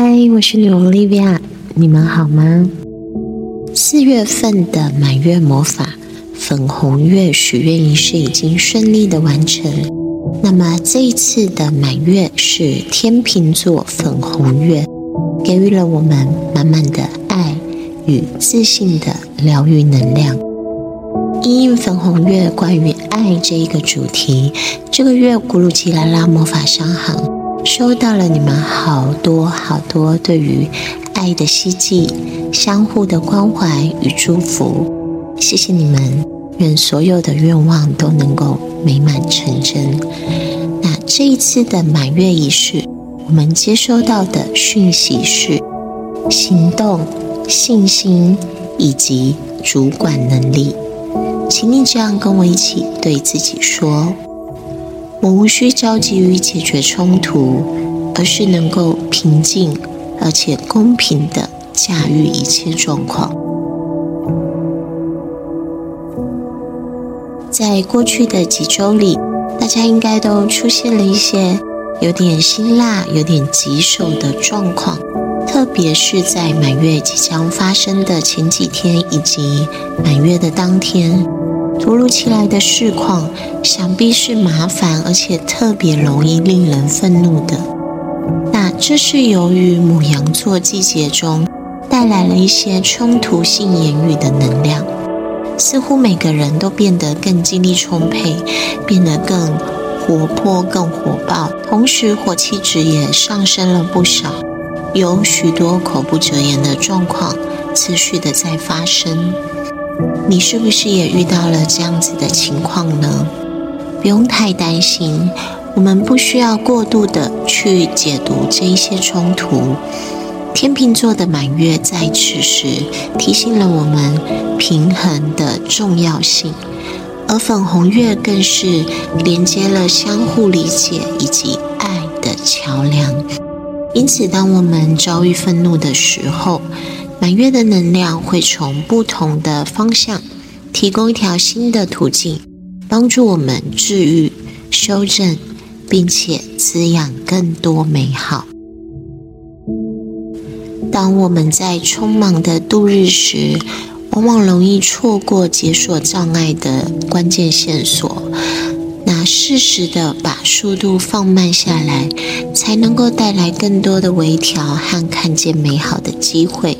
嗨，我是女王 Livia，你们好吗？四月份的满月魔法粉红月许愿仪式已经顺利的完成。那么这一次的满月是天秤座粉红月，给予了我们满满的爱与自信的疗愈能量。因应粉红月关于爱这一个主题，这个月古鲁奇拉拉魔法商行。收到了你们好多好多对于爱的希冀、相互的关怀与祝福，谢谢你们！愿所有的愿望都能够美满成真。那这一次的满月仪式，我们接收到的讯息是行动、信心以及主管能力。请你这样跟我一起对自己说。我无需着急于解决冲突，而是能够平静而且公平地驾驭一切状况。在过去的几周里，大家应该都出现了一些有点辛辣、有点棘手的状况，特别是在满月即将发生的前几天以及满月的当天。突如其来的事况，想必是麻烦而且特别容易令人愤怒的。那这是由于母羊座季节中带来了一些冲突性言语的能量，似乎每个人都变得更精力充沛，变得更活泼、更火爆，同时火气值也上升了不少，有许多口不择言的状况持续的在发生。你是不是也遇到了这样子的情况呢？不用太担心，我们不需要过度的去解读这一些冲突。天秤座的满月在此时提醒了我们平衡的重要性，而粉红月更是连接了相互理解以及爱的桥梁。因此，当我们遭遇愤怒的时候，满月的能量会从不同的方向提供一条新的途径，帮助我们治愈、修正，并且滋养更多美好。当我们在匆忙的度日时，往往容易错过解锁障碍的关键线索。那适时的把速度放慢下来，才能够带来更多的微调和看见美好的机会。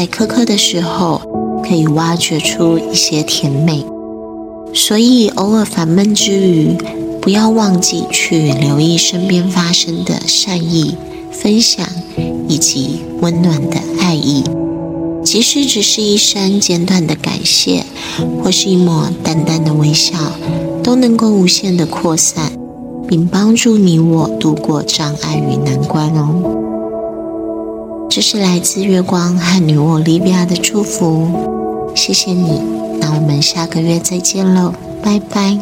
在苛刻的时候，可以挖掘出一些甜美。所以，偶尔烦闷之余，不要忘记去留意身边发生的善意、分享以及温暖的爱意。即使只是一声简短的感谢，或是一抹淡淡的微笑，都能够无限的扩散，并帮助你我度过障碍与难关哦。这是来自月光和女巫莉比亚的祝福，谢谢你。那我们下个月再见喽，拜拜。